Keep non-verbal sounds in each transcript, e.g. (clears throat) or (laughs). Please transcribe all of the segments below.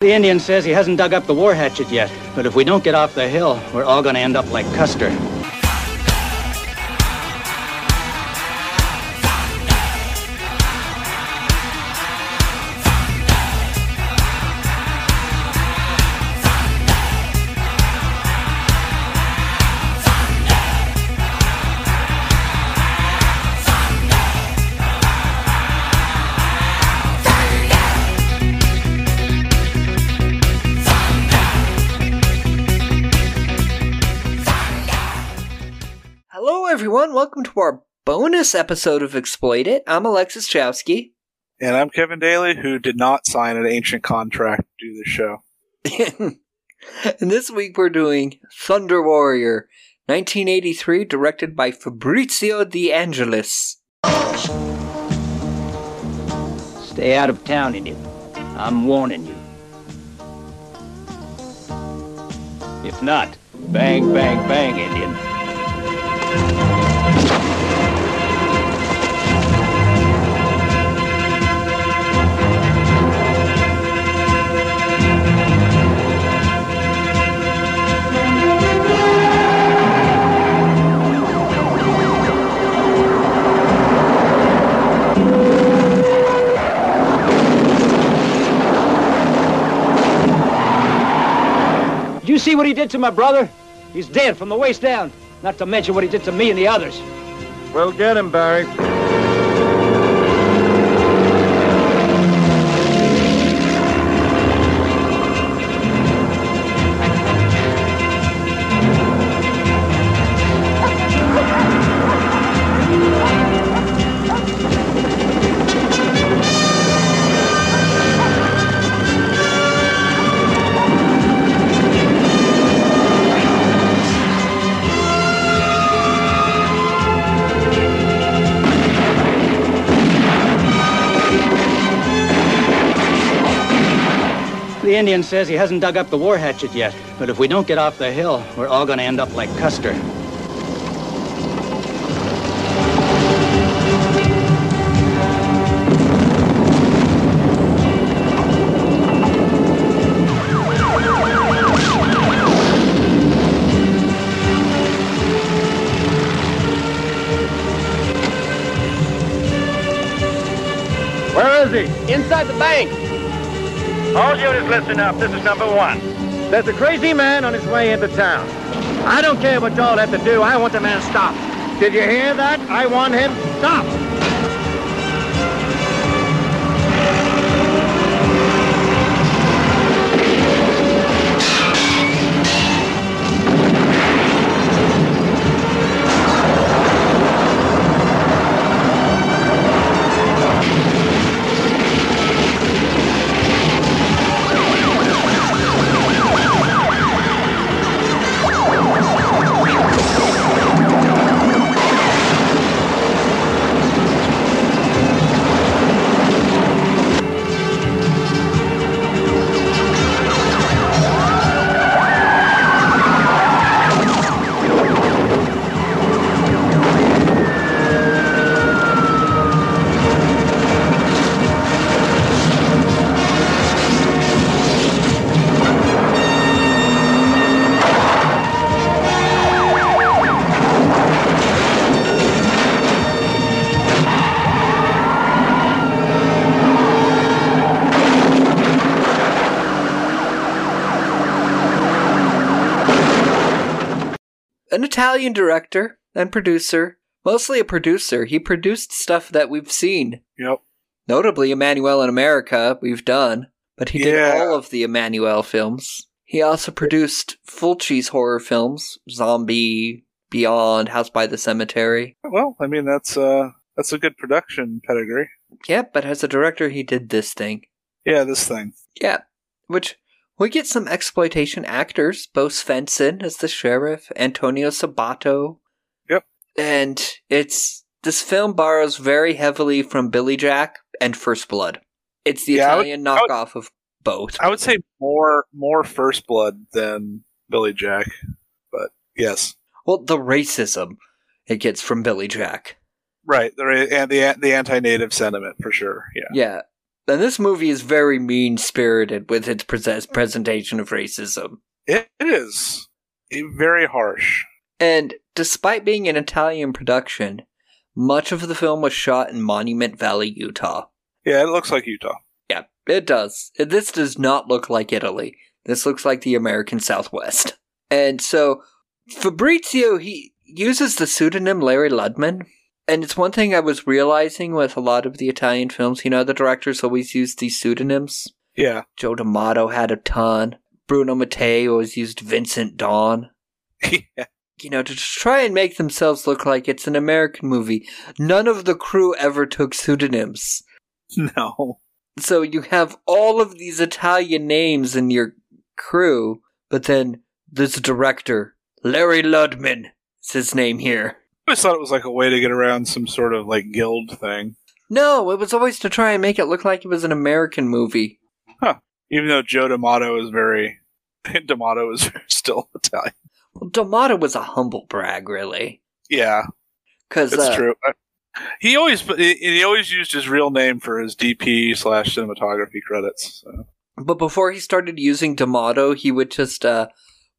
The Indian says he hasn't dug up the war hatchet yet, but if we don't get off the hill, we're all gonna end up like Custer. Bonus episode of Exploit It. I'm Alexis Chowsky. And I'm Kevin Daly, who did not sign an ancient contract to do this show. (laughs) and this week we're doing Thunder Warrior, 1983, directed by Fabrizio De Angelis. Stay out of town, Indian. I'm warning you. If not, bang, bang, bang, Indian. He did to my brother? He's dead from the waist down. Not to mention what he did to me and the others. Well, get him, Barry. The Indian says he hasn't dug up the war hatchet yet, but if we don't get off the hill, we're all gonna end up like Custer. Where is he? Inside the bank! All units listen up. This is number one. There's a crazy man on his way into town. I don't care what y'all have to do. I want the man stopped. Did you hear that? I want him stopped. An Italian director and producer, mostly a producer. He produced stuff that we've seen. Yep. Notably, Emanuelle in America, we've done, but he did Yeah. all of the Emanuelle films. He also produced Fulci's horror films, Zombie, Beyond, House by the Cemetery. Well, I mean that's uh that's a good production pedigree. Yep, but as a director, he did this thing. Yeah, this thing. Yeah, which we get some exploitation actors. Bo Svensson as the sheriff, Antonio Sabato. Yep. And it's this film borrows very heavily from Billy Jack and First Blood. It's the Yeah, would- Italian would- knockoff of both. I would say more more First Blood than Billy Jack, but yes, well, the racism it gets from Billy Jack. right. The and the the anti-native sentiment for sure. Yeah. Yeah. And this movie is very mean spirited with its pre- presentation of racism. It, is very harsh. And despite being an Italian production, much of the film was shot in Monument Valley, Utah. Yeah, it looks like Utah. Yeah, it does. This does not look like Italy. This looks like the American Southwest. And so Fabrizio, he uses the pseudonym Larry Ludman. And it's one thing I was realizing with a lot of the Italian films, you know, the directors always use these pseudonyms. Yeah. Joe D'Amato had a ton. Bruno Mattei always used Vincent Dawn. (laughs) yeah. You know, to try and make themselves look like it's an American movie. None of the crew ever took pseudonyms. No. So you have all of these Italian names in your crew, but then this director, Larry Ludman, is his name here. I always thought it was like a way to get around some sort of like guild thing. No, it was always to try and make it look like it was an American movie. Huh. Even though Joe D'Amato is very (laughs) D'Amato is (laughs) still Italian. Well, D'Amato was a humble brag, really. Yeah, Because it's uh, true. He always he always used his real name for his DP slash cinematography credits. So. But before he started using D'Amato, he would just uh,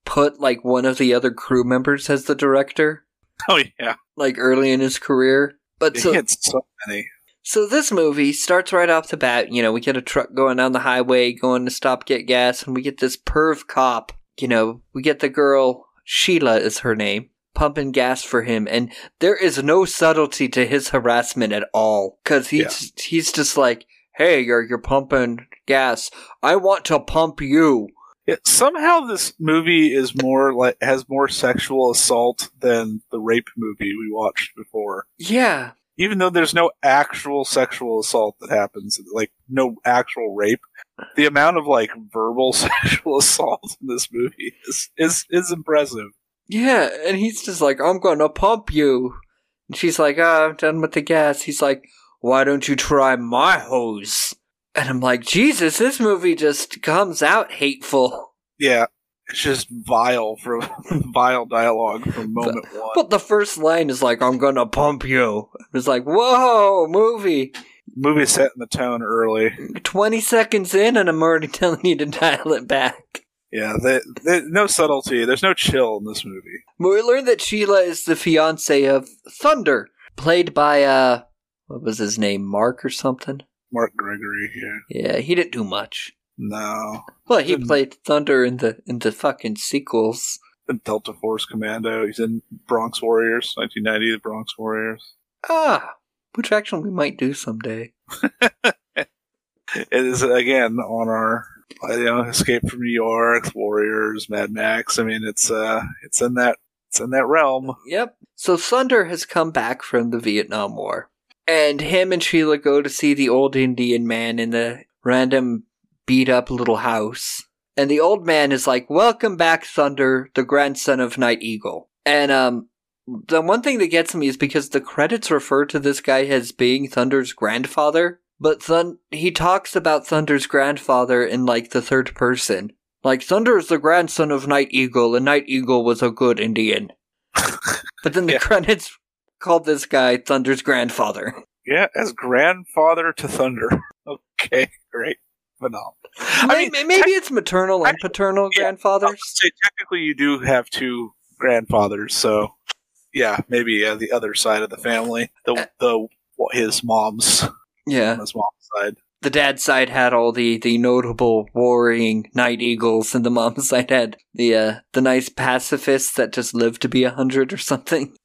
put like one of the other crew members as the director, (laughs) Oh yeah, like early in his career. But he so, so many. so this movie starts right off the bat. You know, we get a truck going down the highway, going to stop get gas, and we get this perv cop. You know, we get the girl Sheila is her name, pumping gas for him, and there is no subtlety to his harassment at all. Cause he's he's just like, "Hey, you're you're pumping gas. I want to pump you." Yeah, somehow this movie is more like has more sexual assault than the rape movie we watched before. Yeah, Even though there's no actual sexual assault that happens, like no actual rape, the amount of like verbal (laughs) sexual assault in this movie is is is impressive. Yeah, and he's just like, I'm gonna pump you. And she's like, oh, I'm done with the gas. He's like, why don't you try my hose? And I'm like, Jesus, this movie just comes out hateful. Yeah, it's just vile from (laughs) vile dialogue from moment one. But the first line is like, I'm gonna pump you. It's like, whoa, movie. Movie setting the tone early. 20 seconds in, and I'm already (laughs) telling you to dial it back. Yeah, the, the, no subtlety. There's no chill in this movie. But we learn that Sheila is the fiance of Thunder, played by, uh, what was his name, Mark or something? Mark Gregory. Yeah, Yeah, he didn't do much. no. Well, he Didn't- played Thunder in the in the fucking sequels. Delta Force Commando. He's in Bronx Warriors, 1990, the Bronx Warriors. Ah, which actually we might do someday. (laughs) It is again on our you know Escape from New York, Warriors, Mad Max. I mean, it's uh, it's in that it's in that realm. Yep. So Thunder has come back from the Vietnam War, and him and Sheila go to see the old Indian man in the random beat up little house. And the old man is like, "Welcome back, Thunder, the grandson of Night Eagle." And um, the one thing that gets me is because the credits refer to this guy as being Thunder's grandfather, but Thun- he talks about Thunder's grandfather in like the third person. Like Thunder is the grandson of Night Eagle, and Night Eagle was a good Indian. (laughs) But then the Yeah. credits called this guy Thunder's grandfather. Yeah, as grandfather to Thunder. (laughs) Okay, great, phenomenal. I Maybe, maybe it's maternal and I- paternal yeah, grandfathers. say technically you do have two grandfathers, so yeah, maybe yeah, the other side of the family, Uh, the the his mom's Yeah. his mom's side. The dad's side had all the, the notable warring night eagles, and the mom's (laughs) side had the uh, the nice pacifists that just lived to be a hundred or something.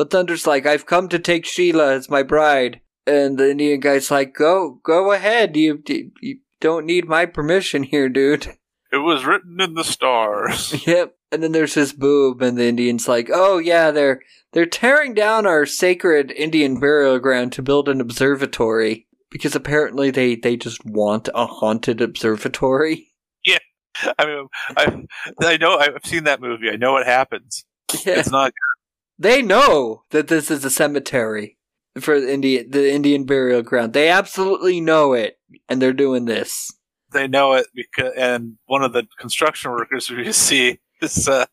But Thunder's like, I've come to take Sheila as my bride, and the Indian guy's like, Go, go ahead. You you don't need my permission here, dude. (laughs) It was written in the stars. (laughs) Yep. And then there's this boob, and the Indian's like, "Oh yeah, they're they're tearing down our sacred Indian burial ground to build an observatory because apparently they they just want a haunted observatory." (laughs) Yeah. I mean, I I know I've seen that movie. I know what happens. Yeah. It's not. They know that this is a cemetery for the Indian the Indian burial ground. They absolutely know it, and they're doing this. They know it because, and one of the construction workers we see is, uh,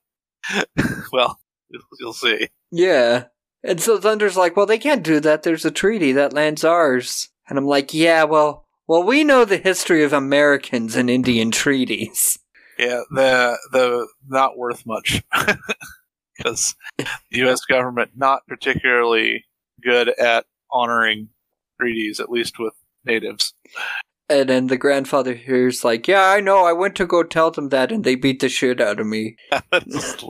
(laughs) well, you'll, you'll see. Yeah. And so Thunder's like, well, they can't do that. There's a treaty. That land's ours. And I'm like, yeah, well, Well, we know the history of Americans and Indian treaties. Yeah, the the not worth much (laughs) because the U.S. government not particularly good at honoring treaties, at least with natives. And then the grandfather here's like, Yeah, I know, I went to go tell them that and they beat the shit out of me. (laughs) it's,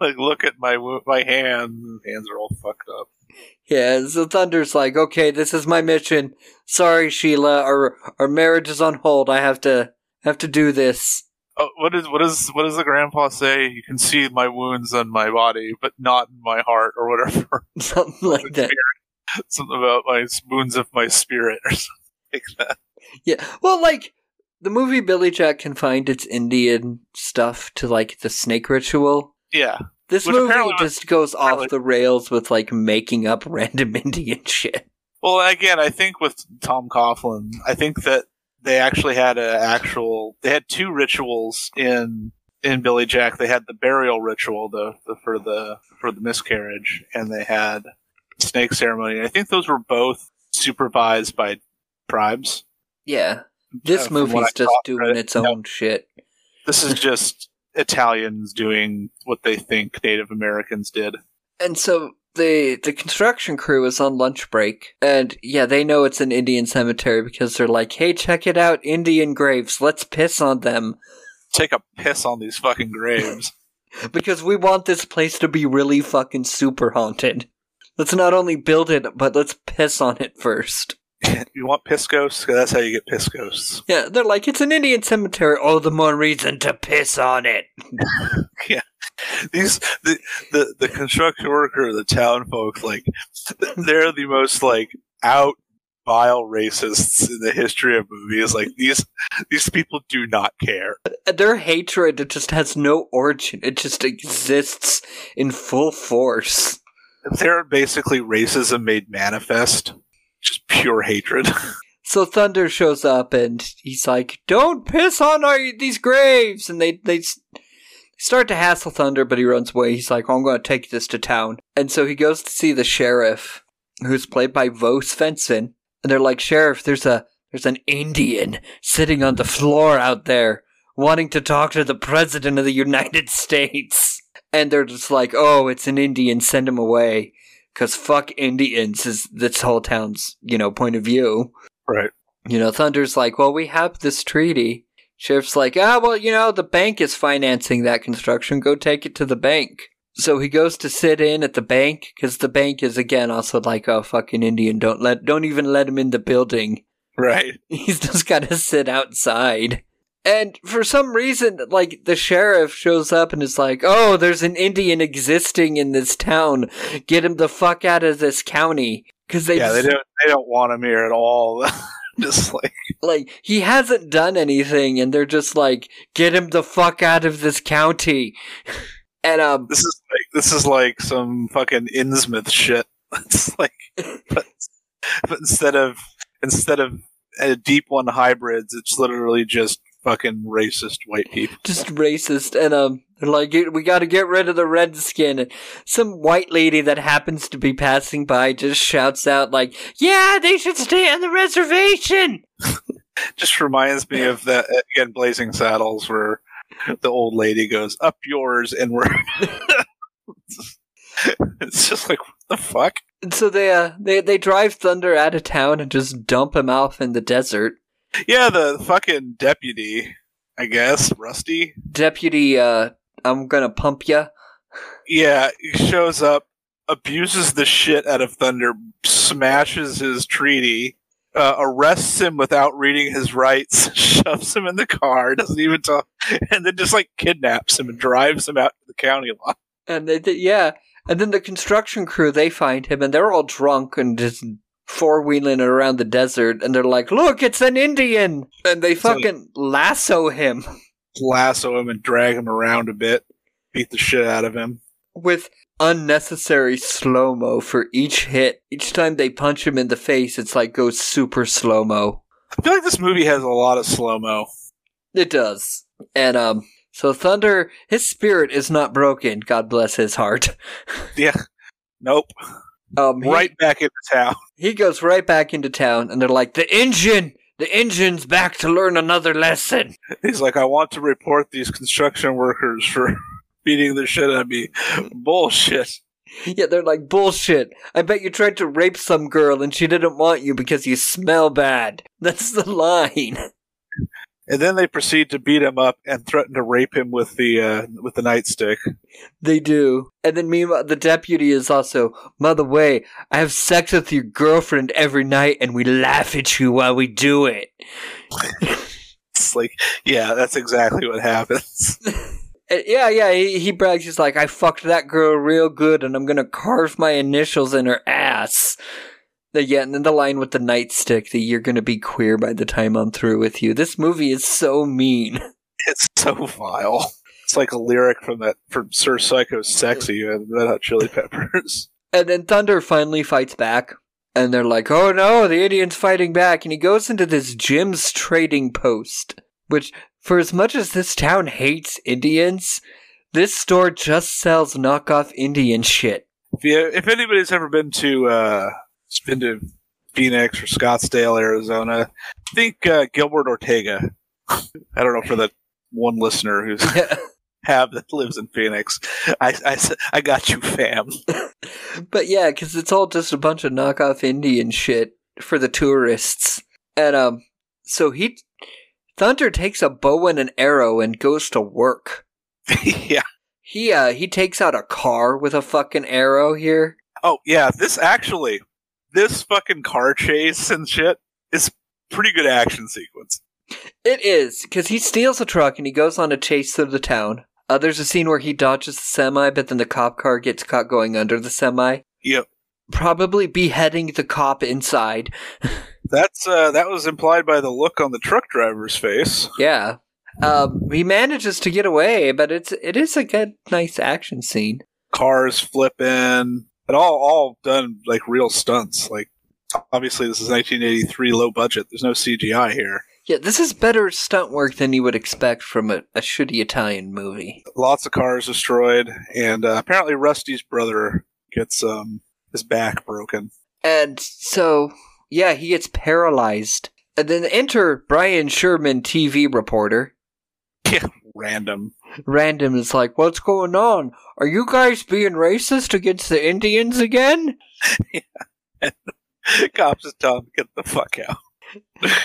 like look at my my hands. Hands are all fucked up. Yeah, so Thunder's like, Okay, this is my mission. Sorry, Sheila, our our marriage is on hold. I have to have to do this. Oh, what is what is what does the grandpa say? You can see my wounds on my body, but not in my heart, or whatever. (laughs) Something like that. (laughs) something about my wounds of my spirit, or (laughs) something like that. Yeah. Well, like the movie Billy Jack confined its Indian stuff to like the snake ritual. Yeah, This Which movie just goes off the rails with like making up random Indian shit. Well, again, I think with Tom Laughlin, I think that they actually had a actual. They had two rituals in in Billy Jack. They had the burial ritual, the, the for the for the miscarriage, and they had snake ceremony. I think those were both supervised by tribes. Yeah. This Uh, movie's just doing right? its own shit. This is just (laughs) Italians doing what they think Native Americans did. And so the the construction crew is on lunch break, and yeah, they know it's an Indian cemetery because they're like, "Hey, check it out, Indian graves. Let's piss on them Take a piss on these fucking graves. (laughs) (laughs) because we want this place to be really fucking super haunted. Let's not only build it, but let's piss on it first. (laughs) you want piss ghosts? that's how you get piss ghosts. Yeah, they're like, it's an Indian cemetery. All the more reason to piss on it. (laughs) yeah. these the, the the construction worker, the town folk, like they're the most like out vile racists in the history of movies. Like these these people do not care. Uh, their hatred it just has no origin. It just exists in full force. They're basically racism made manifest, just pure hatred. (laughs) So Thunder shows up and he's like, "Don't piss on our, these graves!" And they they start to hassle Thunder, but he runs away. He's like, oh, "I'm going to take this to town." And so he goes to see the sheriff, who's played by Bo Svensson. And they're like, "Sheriff, there's a there's an Indian sitting on the floor out there, wanting to talk to the president of the United (laughs) States." And they're just like, "Oh, it's an Indian. Send him away." Cause fuck Indians is this whole town's, you know, point of view. right. You know, Thunder's like, well, we have this treaty. Sheriff's like, ah, well, you know, the bank is financing that construction. Go take it to the bank. So he goes to sit in at the bank because the bank is again also like, oh, fucking Indian. Don't let, don't even let him in the building. Right. (laughs) He's just got to sit outside. And for some reason, like the sheriff shows up and is like, "Oh, there's an Indian existing in this town. Get him the fuck out of this county." Because they yeah, they don't they don't want him here at all. (laughs) just like like he hasn't done anything and they're just like get him the fuck out of this county (laughs) and um this is like this is like some fucking Innsmouth shit. (laughs) It's like but, but instead of instead of a deep one hybrids, it's literally just fucking racist white people. just racist and um they're like we got to get rid of the redskin and some white lady that happens to be passing by just shouts out like yeah they should stay on the reservation (laughs) Just reminds me of that again, Blazing Saddles, where the old lady goes up yours, and we're. (laughs) it's just like what the fuck. and so they uh they they drive thunder out of town and just dump him off in the desert Yeah, the fucking deputy, I guess, Rusty. deputy uh i'm gonna pump ya Yeah, he shows up, abuses the shit out of Thunder, smashes his treaty, uh, arrests him without reading his rights, (laughs) shoves him in the car, doesn't even talk, and then just like kidnaps him and drives him out to the county line. And they, they yeah, and then the construction crew they find him and they're all drunk and just four wheeling around the desert and they're like, "Look, it's an Indian!" And they So- fucking lasso him Lasso him and drag him around a bit, beat the shit out of him. with unnecessary slow mo for each hit. Each time they punch him in the face, it's like goes super slow mo. I feel like this movie has a lot of slow mo. It does, and um. So Thunder, his spirit is not broken. God bless his heart. (laughs) Yeah, nope. Um, he, right back into town. (laughs) he goes right back into town, and they're like, "The engine, the engine's back to learn another lesson." He's like, I want to report these construction workers for (laughs) beating the shit out of me. Bullshit. Yeah, they're like, "Bullshit! I bet you tried to rape some girl, and she didn't want you because you smell bad." (laughs) That's the line. And then they proceed to beat him up and threaten to rape him with the uh, with the nightstick. They do. And then meanwhile, the deputy is also, by the way, I have sex with your girlfriend every night and we laugh at you while we do it. (laughs) It's like, yeah, that's exactly what happens. (laughs) Yeah, yeah, he, he brags, he's like, I fucked that girl real good and I'm gonna carve my initials in her ass. Yeah, and then the line with the nightstick that you're gonna be queer by the time I'm through with you. This movie is so mean. (laughs) It's so vile. It's like a lyric from that from Sir Psycho's "Sexy" and Red Hot Chili Peppers. (laughs) And then Thunder finally fights back. And they're like, oh no, the Indian's fighting back. And he goes into this Jim's trading post, which, for as much as this town hates Indians, this store just sells knockoff Indian shit. If, you, if anybody's ever been to uh, been to Phoenix or Scottsdale, Arizona, I think uh, Gilbert Ortega. I don't know for the one listener who's (laughs) have that lives in Phoenix. I, I, I got you, fam. (laughs) but yeah, because it's all just a bunch of knockoff Indian shit for the tourists. And, um, so he, Thunder takes a bow and an arrow and goes to work. (laughs) yeah. He, uh, he takes out a car with a fucking arrow here. Oh yeah. This actually, this fucking car chase and shit is pretty good action sequence. It is, because he steals a truck and he goes on a chase through the town. Uh, there's a scene where he dodges the semi, but then the cop car gets caught going under the semi, Yep. probably beheading the cop inside. (laughs) That's uh, that was implied by the look on the truck driver's face. Yeah. Um, he manages to get away, but it's it is a good, nice action scene. Cars flipping, and all all done like real stunts. Like obviously this is 1983, low budget. There's no CGI here. Yeah, this is better stunt work than you would expect from a, a shitty Italian movie. Lots of cars destroyed, and uh, apparently Rusty's brother gets um his back broken. And so, yeah, he gets paralyzed. And then enter Brian Sherman, TV reporter. Yeah, (laughs) Random. Random is like, what's going on? Are you guys being racist against the Indians again? (laughs) Cops just tell him get the fuck out. (laughs)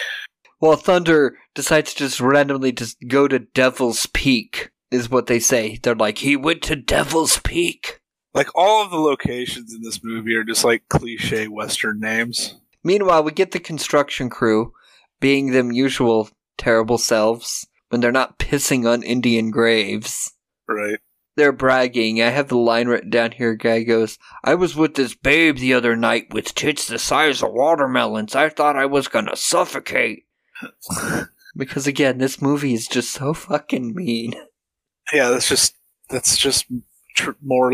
Well, Thunder decides to just randomly just go to Devil's Peak, is what they say. They're like, he went to Devil's Peak. Like all of the locations in this movie are just like cliche Western names. Meanwhile, we get the construction crew being them usual terrible selves when they're not pissing on Indian graves. Right. They're bragging. I have the line written down here. Guy goes, I was with this babe the other night with tits the size of watermelons. I thought I was gonna suffocate. (laughs) Because again, this movie is just so fucking mean. Yeah, that's just that's just tr- more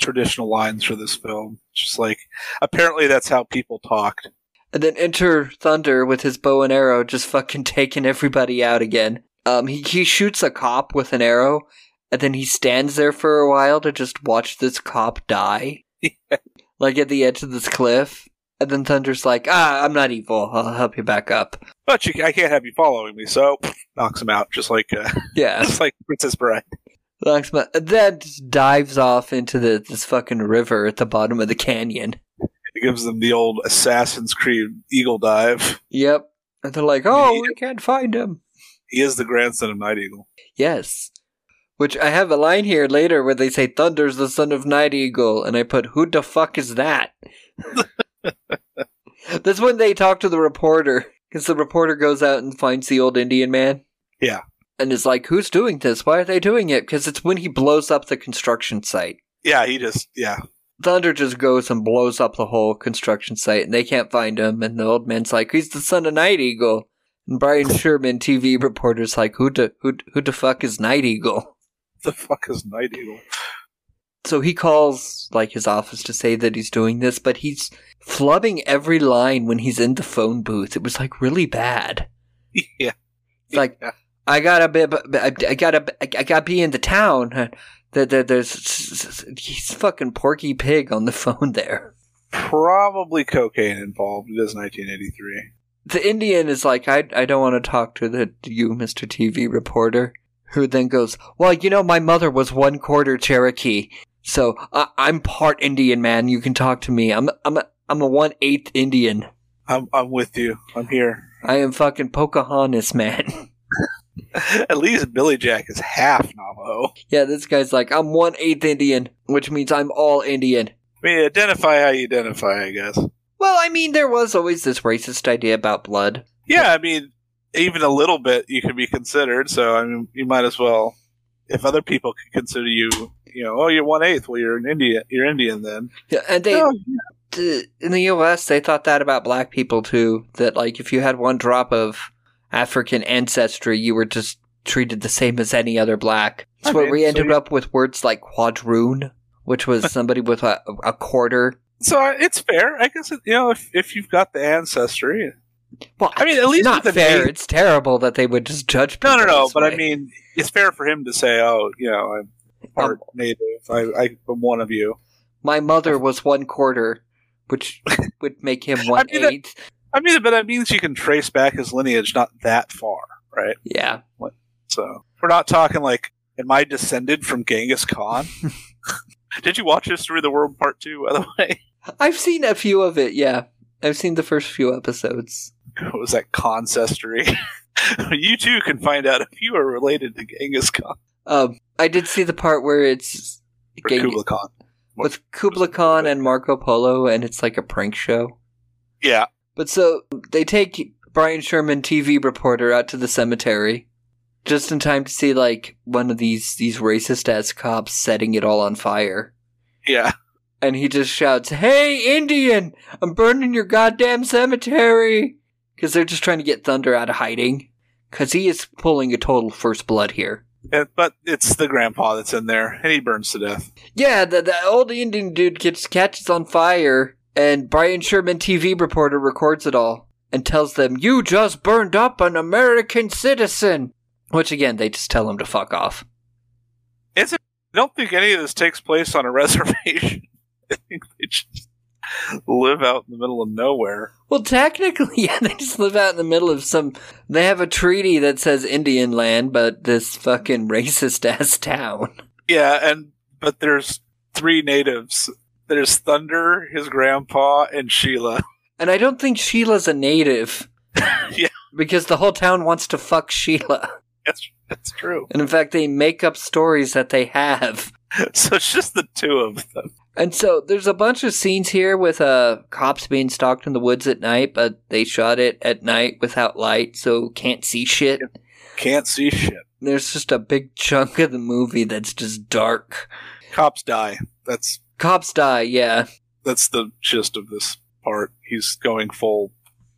traditional lines for this film. Just like apparently that's how people talked. And then enter Thunder with his bow and arrow, just fucking (laughs) taking everybody out again. Um, he, he shoots a cop with an arrow, and then he stands there for a while to just watch this cop die. (laughs) like at the edge of this cliff. And then Thunder's like, ah, I'm not evil. I'll help you back up. But you, I can't have you following me, so (laughs) knocks him out just like uh, Yeah. (laughs) just like Princess Bride. Knocks him out. Then just dives off into the, this fucking river at the bottom of the canyon. It gives them the old Assassin's Creed eagle dive. Yep. And they're like, oh, we can't find him. He is the grandson of Night Eagle. Yes. Which I have a line here later where they say Thunder's the son of Night Eagle, and I put, Who the fuck is that? (laughs) That's when they talk to the reporter, because the reporter goes out and finds the old Indian man. Yeah. And is like, Who's doing this? Why are they doing it? Because it's when he blows up the construction site. Yeah, he just yeah. Thunder just goes and blows up the whole construction site, and they can't find him. And the old man's like, "He's the son of Night Eagle." And Brian Sherman, TV reporter's like, "Who the who who the fuck is Night Eagle?" (laughs) The fuck is Night Eagle? So he calls like his office to say that he's doing this, but he's flubbing every line when he's in the phone booth. It was like really bad. (laughs) Yeah. It's like I gotta be, I gotta, I gotta be in the town. There, there, there's he's fucking Porky Pig on the (laughs) phone there. probably cocaine involved. It is 1983. The Indian is like, I, I don't want to talk to the you, Mr. TV reporter. Who then goes, Well, you know, my mother was one quarter Cherokee, so I, I'm part Indian, man. You can talk to me. I'm I'm a, I'm a one eighth Indian. I'm I'm with you. I'm here. I am fucking Pocahontas, man. (laughs) At least Billy Jack is half Navajo. yeah, this guy's like, I'm one eighth Indian, which means I'm all Indian. I mean, identify how you identify, I guess. Well, I mean, there was always this racist idea about blood. Yeah, I mean, even a little bit you can be considered. So I mean, you might as well, if other people could consider you, you know, oh, you're one eighth. Well, you're an Indian. You're Indian then. Yeah, and they Oh, th- in the U.S. they thought that about black people too. That like if you had one drop of African ancestry, you were just treated the same as any other black. That's I where mean, we so ended you- up with words like quadroon, which was (laughs) somebody with a, a quarter. So uh, it's fair, I guess. It, you know, if if you've got the ancestry. Well, I mean, at least not fair. name- It's terrible that they would just judge. No, People no, no. But I mean, it's fair for him to say, "Oh, you know, I'm part Um, native. I, I'm one of you." my mother was one quarter, which (laughs) would make him one mean, that- I mean, but that means you can trace back his lineage not that far, right? Yeah. So we're not talking like, am I descended from Genghis Khan? (laughs) Did you watch History of the World Part Two? By the (laughs) way, I've seen a few of it, yeah. I've seen the first few episodes. what was that concestory? (laughs) you too can find out if you are related to Genghis Khan Um, I did see the part where it's Geng- Kublai Khan. with Kubla Khan and Marco Polo, and it's like a prank show. Yeah, But so they take Brian Sherman, TV reporter, out to the cemetery just in time to see like one of these these racist ass cops setting it all on fire. yeah. And he just shouts, "Hey, Indian! I'm burning your goddamn cemetery!" Because they're just trying to get Thunder out of hiding. Because he is pulling a total first blood here. And- but it's the grandpa that's in there, and he burns to death. Yeah, the, the old Indian dude gets catches on fire, and Brian Sherman, TV reporter, records it all and tells them, "You just burned up an American citizen." Which again, they just tell him to fuck off. Is it? I don't think any of this takes place on a (laughs) reservation. I think they just live out in the middle of nowhere. Well, technically, (laughs) yeah, they just live out in the middle of some. They have a treaty that says Indian land, but this fucking (laughs) racist ass town. Yeah, and but there's three natives. There's Thunder, his grandpa, and Sheila. And I don't think Sheila's a native. Yeah. Because the whole town wants to fuck Sheila. That's that's true. And in fact, they make up stories that they have. (laughs) So it's just the two of them. And so there's a bunch of scenes here with uh cops being stalked in the woods at night, but they shot it at night without light, so can't see shit. Can't see shit. There's just a big chunk of the movie that's just dark. Cops die. That's Cops die, yeah. that's the gist of this part. He's going full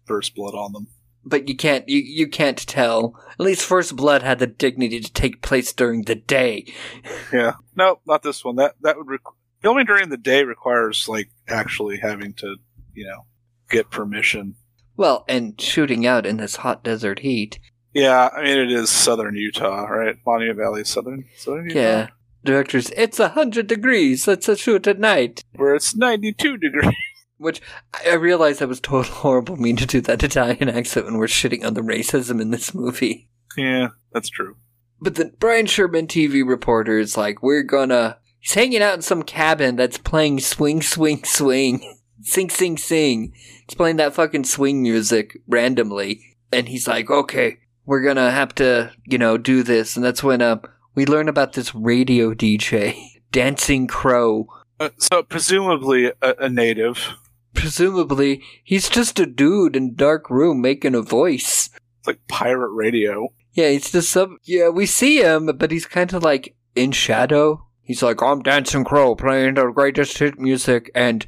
first blood on them. But you can't you, you can't tell. At least First Blood had the dignity to take place during the day. (laughs) Yeah. No, not this one. That that would requ- filming during the day requires like actually having to, you know, get permission. Well, and shooting out in this hot desert heat. Yeah, I mean it is southern Utah, right? Monument Valley, southern southern Utah, Yeah. Directors, it's a hundred degrees. Let's shoot at night. where it's ninety-two degrees. (laughs) Which I realized that was total (laughs) horrible of me to do that Italian accent when we're shitting on the racism in this movie. yeah, that's true. But the Brian Sherman TV reporter is like, we're gonna. He's hanging out in some cabin that's playing swing, swing, swing. (laughs) Sing, sing, sing. It's playing that fucking swing music randomly. And he's like, okay, we're gonna have to, you know, do this. And that's when uh, we learn about this radio DJ, (laughs) Dancing Crow. Uh, so presumably a, a native. Presumably, he's just a dude in a dark room making a voice. It's like pirate radio. Yeah, he's just some. Yeah, we see him, but he's kind of like in shadow. He's like, I'm Dancing Crow, playing the greatest hit music, and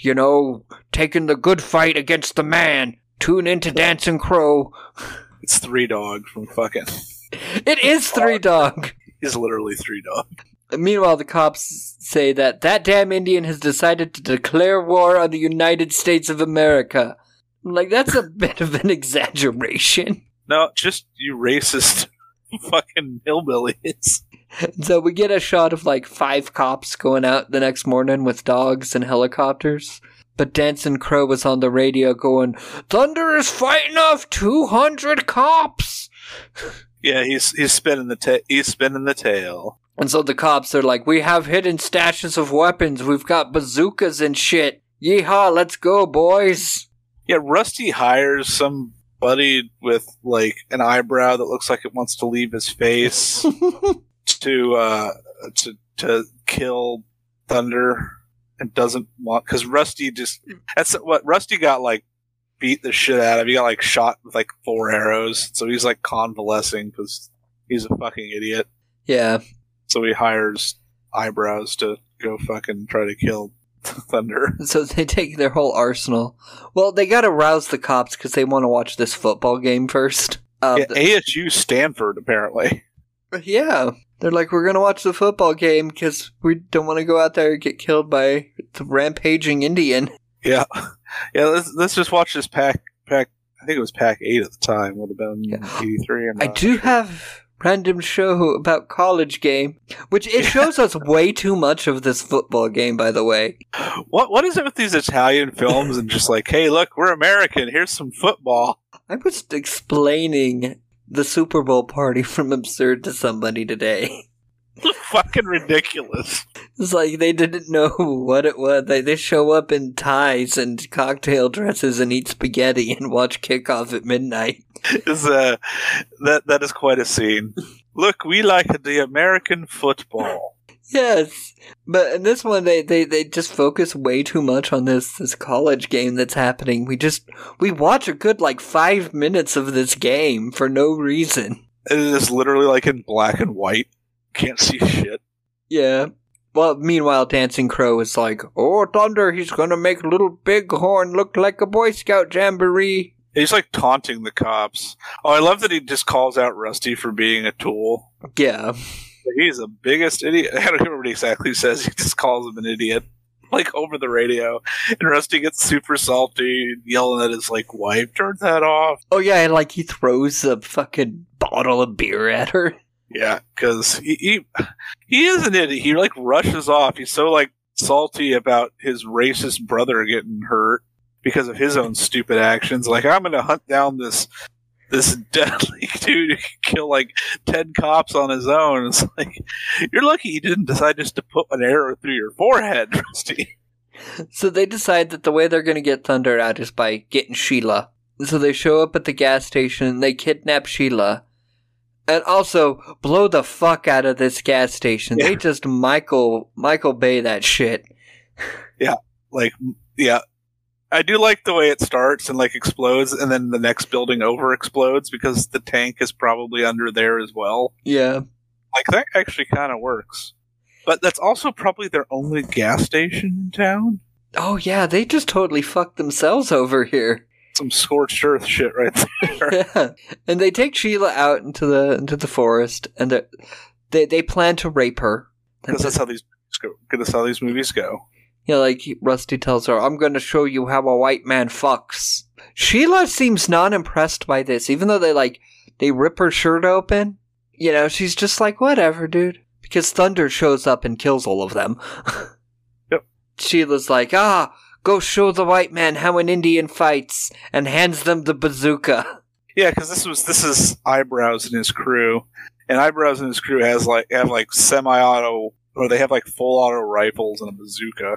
you know, taking the good fight against the man. Tune into Dancing Crow. It's three dog from fucking. It is Three Dog. He's literally three dog. Meanwhile, the cops say that that damn Indian has decided to declare war on the United States of America. I'm like, that's a (laughs) bit of an exaggeration. No, just you racist (laughs) fucking hillbillies. So we get a shot of like five cops going out the next morning with dogs and helicopters. But Dancing Crow was on the radio going, Thunder is fighting off 200 cops! Yeah, he's he's spinning the ta- he's spinning the tail. And so the cops are like, We have hidden stashes of weapons. We've got bazookas and shit. Yeehaw, let's go, boys. Yeah, Rusty hires somebody with like an eyebrow that looks like it wants to leave his face (laughs) to uh to to kill Thunder and doesn't want because Rusty just that's what Rusty got like beat the shit out of. He got like shot with like four arrows, so he's like convalescing because he's a fucking idiot. Yeah. So he hires eyebrows to go fucking try to kill (laughs) Thunder. So they take their whole arsenal. Well, they gotta rouse the cops because they want to watch this football game first. Uh, Yeah, the- ASU Stanford apparently. (laughs) yeah. They're like, we're gonna watch the football game because we don't want to go out there and get killed by the rampaging Indian. Yeah, (laughs) yeah. Let's let's just watch this pack. Pack. I think it was pack eight at the time. Would have been Yeah. eighty three. I do have random show about college game, which it shows us (laughs) way too much of this football game. By the way, What what is it with these Italian films and just like, hey, look, we're American. Here's some football. I was explaining the Super Bowl party (laughs) from Absurd to somebody today. (laughs) Fucking ridiculous. It's like they didn't know (laughs) what it was. They they show up in ties and cocktail dresses and eat spaghetti (laughs) and watch kickoff at midnight. Is uh that that is quite a scene. Look, we like the American football. Yes, but in this one they, they, they just focus way too much on this this college game that's happening. We just we watch a good like five minutes of this game for no reason. It is literally like in black and white. Can't see (laughs) shit. Yeah. Well, meanwhile, Dancing Crow is like, "Oh, Thunder! He's gonna make Little Bighorn look like a Boy Scout jamboree." He's like taunting the cops. Oh, I love that he just calls out Rusty for being a tool. Yeah, He's the biggest idiot. (laughs) I don't remember what he exactly says. He just calls him an idiot, like over the radio. And Rusty gets super salty, yelling at his like wife, "Turn that off!" Oh yeah, and like he throws a fucking bottle of beer at her. (laughs) Yeah, because he, he he is an idiot. He like rushes off. He's so like salty about his racist brother getting hurt because of his own stupid actions. Like I'm gonna hunt down this this (laughs) deadly dude who can kill like ten cops on his own. It's like you're lucky he didn't decide just to put an arrow through your forehead, (laughs) Rusty. So they decide that the way they're gonna get Thunder out is by getting Sheila. So they show up at the gas station, they kidnap Sheila, and also blow the fuck out of this gas station. They just Michael Michael Bay that shit. Yeah, like yeah. I do like the way it starts and like explodes, and then the next building over explodes because the tank is probably under there as well. Yeah. Like that actually kind of works. But that's also probably their only gas station in town. Oh yeah, they just totally fucked themselves over here. Some scorched earth shit right there. (laughs) yeah. And they take Sheila out into the into the forest and they they they plan to rape her. Because that's how these go. 'Cause that's how these movies go. Yeah, like Rusty tells her, I'm going to show you how a white man fucks. Sheila seems not impressed by this, even though they like they rip her shirt open. You know, she's just like, whatever, dude. Because Thunder shows up and kills all of them. (laughs) Yep. Sheila's like, ah, go show the white man how an Indian fights, and hands them the bazooka. Yeah, because this was this is eyebrows and his crew, and eyebrows and his crew has like have like semi-auto or they have like full auto rifles and a bazooka.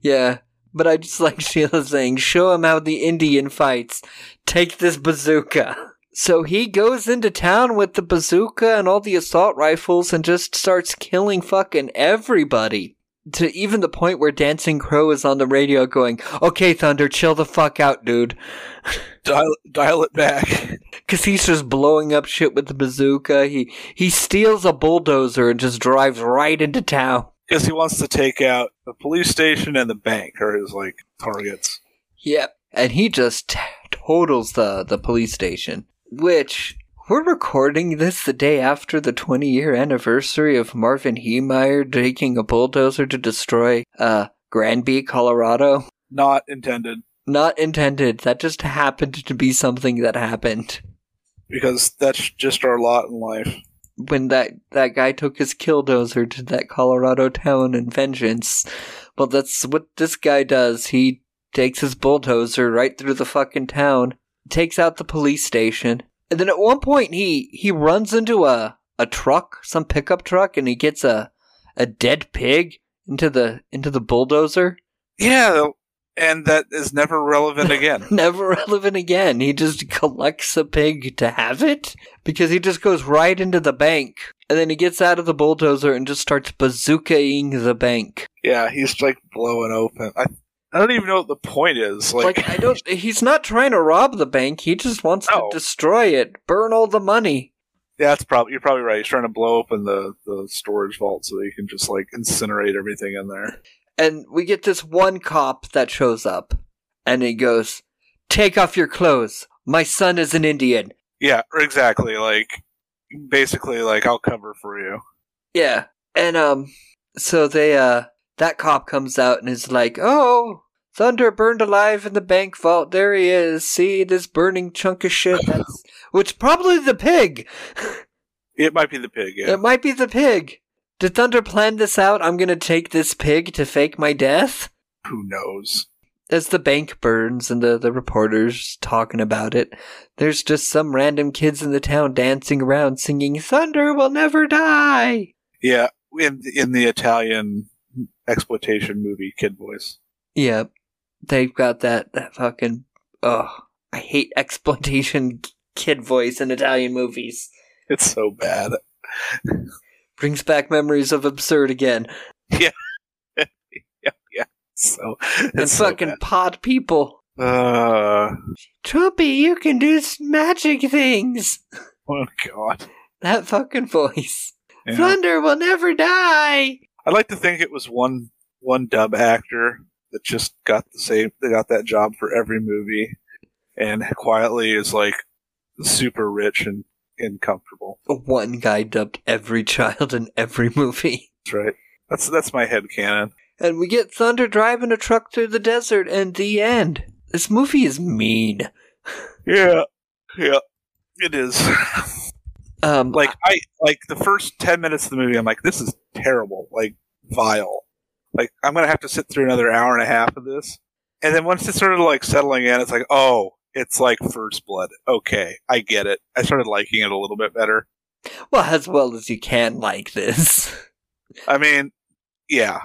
Yeah, but I just like Sheila saying, show him how the Indian fights. Take this bazooka. So he goes into town with the bazooka and all the assault rifles and just starts killing fucking everybody. To even the point where Dancing Crow is on the radio going, okay, Thunder, chill the fuck out, dude. (laughs) Dial dial it back. Cause he's just blowing up shit with the bazooka. He, he steals a bulldozer and just drives right into town. Because he wants to take out the police station and the bank are his like targets. Yep. And he just t- totals the, the police station, which we're recording this the day after the 20 year anniversary of Marvin Heemeyer taking a bulldozer to destroy, uh, Granby, Colorado. Not intended. Not intended. That just happened to be something that happened Because that's just our lot in life. when that, that guy took his killdozer to that Colorado town in vengeance. Well, that's what this guy does. He takes his bulldozer right through the fucking town, takes out the police station, and then at one point he he runs into a a truck, some pickup truck, and he gets a a dead pig into the into the bulldozer. Yeah, and that is never relevant again. (laughs) Never relevant again. He just collects a pig to have it because he just goes right into the bank. And then he gets out of the bulldozer and just starts bazookaing the bank. yeah, he's like blowing open. I I don't even know what the point is. Like, Like, I don't. (laughs) He's not trying to rob the bank. He just wants No. to destroy it, burn all the money. yeah, that's probably you're probably right. He's trying to blow open the the storage vault so that he can just like incinerate everything in there. And we get this one cop that shows up, and he goes, "Take off your clothes. My son is an Indian." Yeah, exactly. Like basically, like I'll cover for you. Yeah. And um so they uh that cop comes out and is like, "Oh, Thunder burned alive in the bank vault. There he is. See this burning chunk of shit that's (laughs) which probably the pig. (laughs) It might be the pig. Yeah. It might be the pig. Did Thunder plan this out? I'm going to take this pig to fake my death." Who knows? As the bank burns and the, the reporters talking about it, there's just some random kids in the town dancing around singing, Thunder will never die! Yeah, in in the Italian exploitation movie kid voice. Yep. They've got that, that fucking. Oh, I hate exploitation (laughs) kid voice in Italian movies. It's so bad. Brings back memories of absurd again. (laughs) Yeah. (laughs) yeah, yeah. So And so fucking pod people. Uh, Trumpy, you can do magic things. oh god. That fucking voice. Yeah. Thunder will never die. I'd like to think it was one one dub actor that just got the same. They got that job for every movie, and quietly is like super rich and and comfortable. The one guy dubbed every child in every movie. That's right. That's that's my head canon. And we get Thunder driving a truck through the desert, and the end. This movie is mean. (laughs) Yeah, yeah, it is. (laughs) Um, like I like the first ten minutes of the movie. I'm like, this is terrible. Like vile. Like I'm gonna have to sit through another hour and a half of this. And then once it started like settling in, it's like, oh, it's like First Blood. Okay, I get it. I started liking it a little bit better. well, as well as you can like this. I mean, yeah,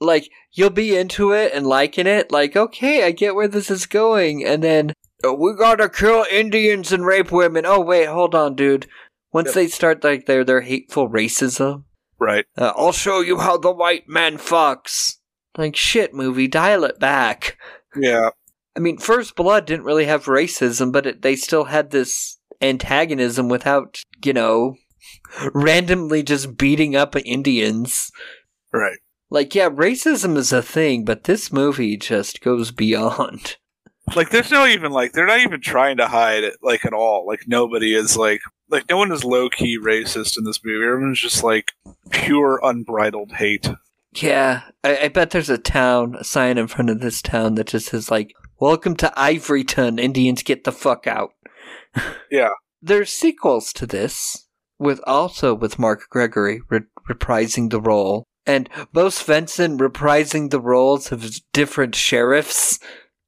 like you'll be into it and liking it like okay i get where this is going and then "Oh, we gotta kill indians and rape women oh wait hold on dude once Yep. they start like their their hateful racism right. uh, i'll show you how the white man fucks like shit movie dial it back Yeah, i mean first blood didn't really have racism but it, they still had this antagonism without you know (laughs) randomly just beating up indians right. like, yeah, racism is a thing, but this movie just goes beyond. (laughs) Like, there's no even like they're not even trying to hide it like at all. Like nobody is like like no one is low key racist in this movie. Everyone's just like pure unbridled hate. Yeah, I, I bet there's a town, a sign in front of this town that just says, like, Welcome to Ivoryton, Indians get the fuck out. (laughs) Yeah. There's sequels to this, with also with Mark Gregory re- reprising the role, and Bo Svensson reprising the roles of different sheriffs.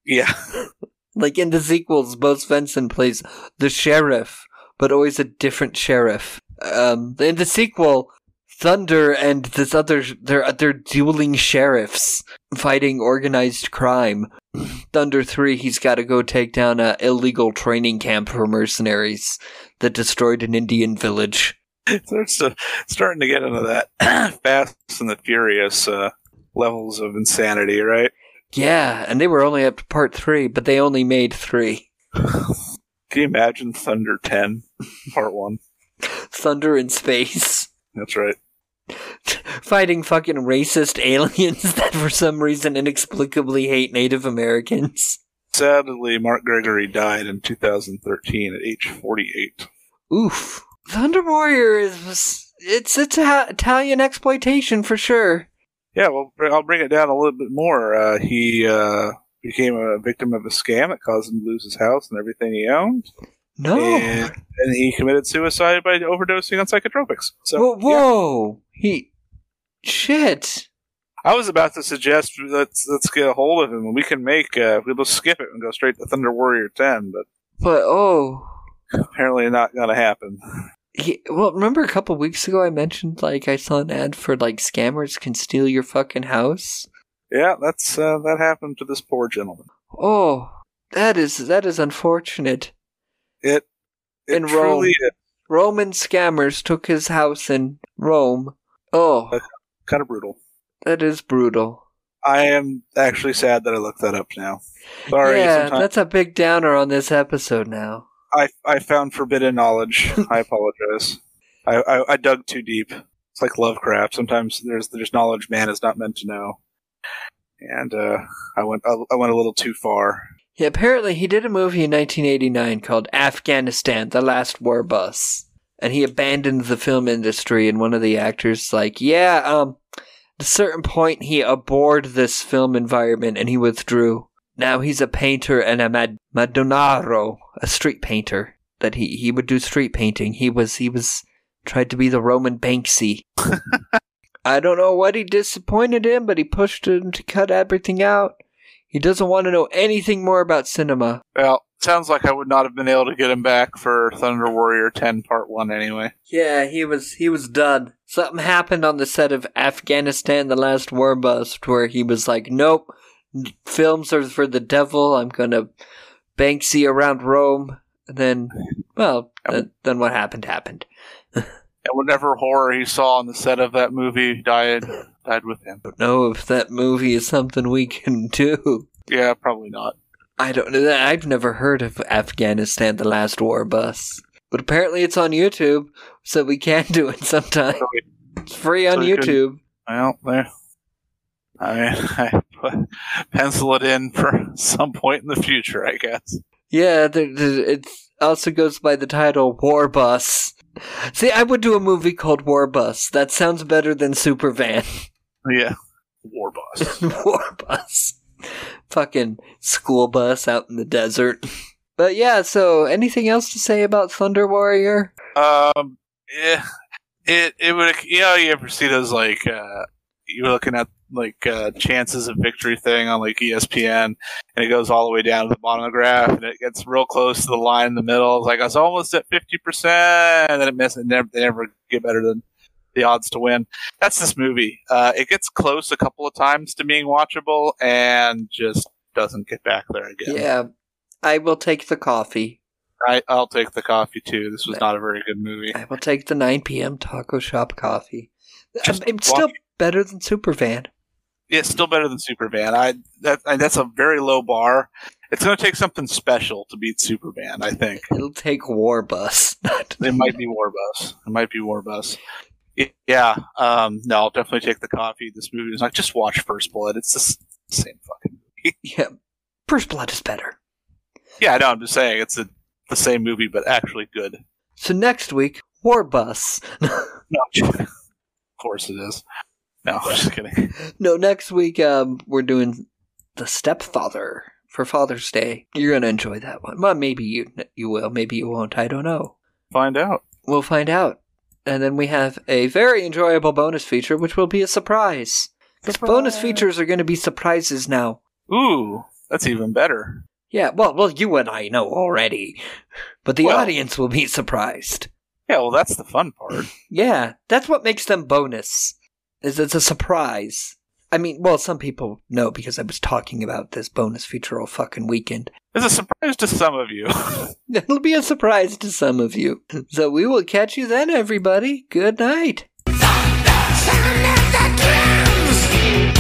Yeah, (laughs) Like in the sequels, Bo Svensson plays the sheriff, but always a different sheriff. Um, in the sequel, Thunder and this other they're they're dueling sheriffs fighting organized crime. (laughs) Thunder three, he's got to go take down a illegal training camp for mercenaries that destroyed an Indian village. (laughs) starts to starting to get into that (clears throat) Fast and the Furious uh, levels of insanity, right? Yeah, and they were only up to part three, but they only made three. Can you imagine Thunder Ten, Part One? Thunder in space. That's right. fighting fucking racist aliens (laughs) that for some reason inexplicably hate Native Americans. Sadly, Mark Gregory died in 2013 at age 48. Oof. Thunder Warrior is it's Ita- Italian exploitation for sure. Yeah, well, I'll bring it down a little bit more. Uh, he uh, became a victim of a scam that caused him to lose his house and everything he owned, No. and, and he committed suicide by overdosing on psychotropics. So, whoa, whoa. He shit. I was about to suggest let's let's get a hold of him and we can make uh, we'll just skip it and go straight to Thunder Warrior Ten, but But oh, apparently not gonna happen. He, well, remember a couple weeks ago I mentioned like I saw an ad for like scammers can steal your fucking house. Yeah, that's uh, that happened to this poor gentleman. Oh, that is that is unfortunate. It it In Rome. is Roman scammers took his house in Rome. Oh, kind of brutal. that is brutal. I am actually sad that I looked that up now. Sorry, yeah, sometimes that's a big downer on this episode now. I I found forbidden knowledge. (laughs) I apologize. I, I I dug too deep. It's like Lovecraft. Sometimes there's there's knowledge man is not meant to know, and uh, I went I, I went a little too far. Yeah, apparently he did a movie in 1989 called Afghanistan: The Last War Bus, and he abandoned the film industry. And one of the actors like, yeah, um, at a certain point he abhorred this film environment and he withdrew. Now he's a painter and a mad- madonnaro, a street painter. That he he would do street painting. He was he was tried to be the Roman Banksy. (laughs) I don't know what he disappointed him, but he pushed him to cut everything out. He doesn't want to know anything more about cinema. Well, sounds like I would not have been able to get him back for Thunder Warrior Ten Part One anyway. Yeah, he was he was done. Something happened on the set of Afghanistan: The Last War Bus, where he was like, "Nope, films are for the devil. I'm gonna Banksy around Rome." And then, well, th- then what happened happened. (laughs) And whatever horror he saw on the set of that movie died died with him. I Don't know if that movie is something we can (laughs) do. Yeah, probably not. I don't know. I've never heard of Afghanistan: The Last War Bus, but apparently it's on YouTube, so we can (laughs) do it sometime. So It's free on So YouTube. Well, there. I mean, (laughs) I put, pencil it in for (laughs) some point in the future, I guess. Yeah, there, there, it also goes by the title War Bus. See, I would do a movie called War Bus. That sounds better than Supervan. (laughs) Yeah, War Boss. War Bus. Fucking school bus out in the desert. But yeah, so anything else to say about Thunder Warrior? um, yeah, it it would you know you ever see those like uh you were looking at like uh chances of victory thing on like ESPN and it goes all the way down to the bottom of the graph and it gets real close to the line in the middle. It's like I was almost at fifty percent and then it misses. Never they never get better than the odds to win. That's this movie. Uh, it gets close a couple of times to being watchable and just doesn't get back there again. Yeah, I will take the coffee. I, I'll take the coffee too. This was not a very good movie. I will take the 9 p.m. taco shop coffee. Just it's still better than Supervan. Yeah, it's still better than Supervan. I that I, that's a very low bar. It's going to take something special to beat Supervan. I think It'll take War Bus. (laughs) it might be Warbus. It might be Warbus. Yeah, um, no, I'll definitely take the coffee. This movie is not just watch First Blood. It's the same fucking. Movie. (laughs) Yeah, First Blood is better. Yeah, I know. I'm just saying it's a, the same movie, but actually good. So next week, War Bus. (laughs) No, of course it is. No, I'm just kidding. (laughs) no, next week um, we're doing The Stepfather for Father's Day. You're gonna enjoy that one. Well, maybe you you will, maybe you won't. I don't know. Find out. We'll find out. And then we have a very enjoyable bonus feature, which will be a surprise. Because bonus features are going to be surprises now. Ooh, that's even better. Yeah, well, well, you and I know already, but the Well- audience will be surprised. Yeah, well, that's the fun part. Yeah, that's what makes them bonus. Is it's a surprise. I mean, well, some people know because I was talking about this bonus feature all fucking weekend. It's a surprise to some of you. (laughs) (laughs) It'll be a surprise to some of you. (clears throat) So we will catch you then, everybody. Good night. Sound of the drums. We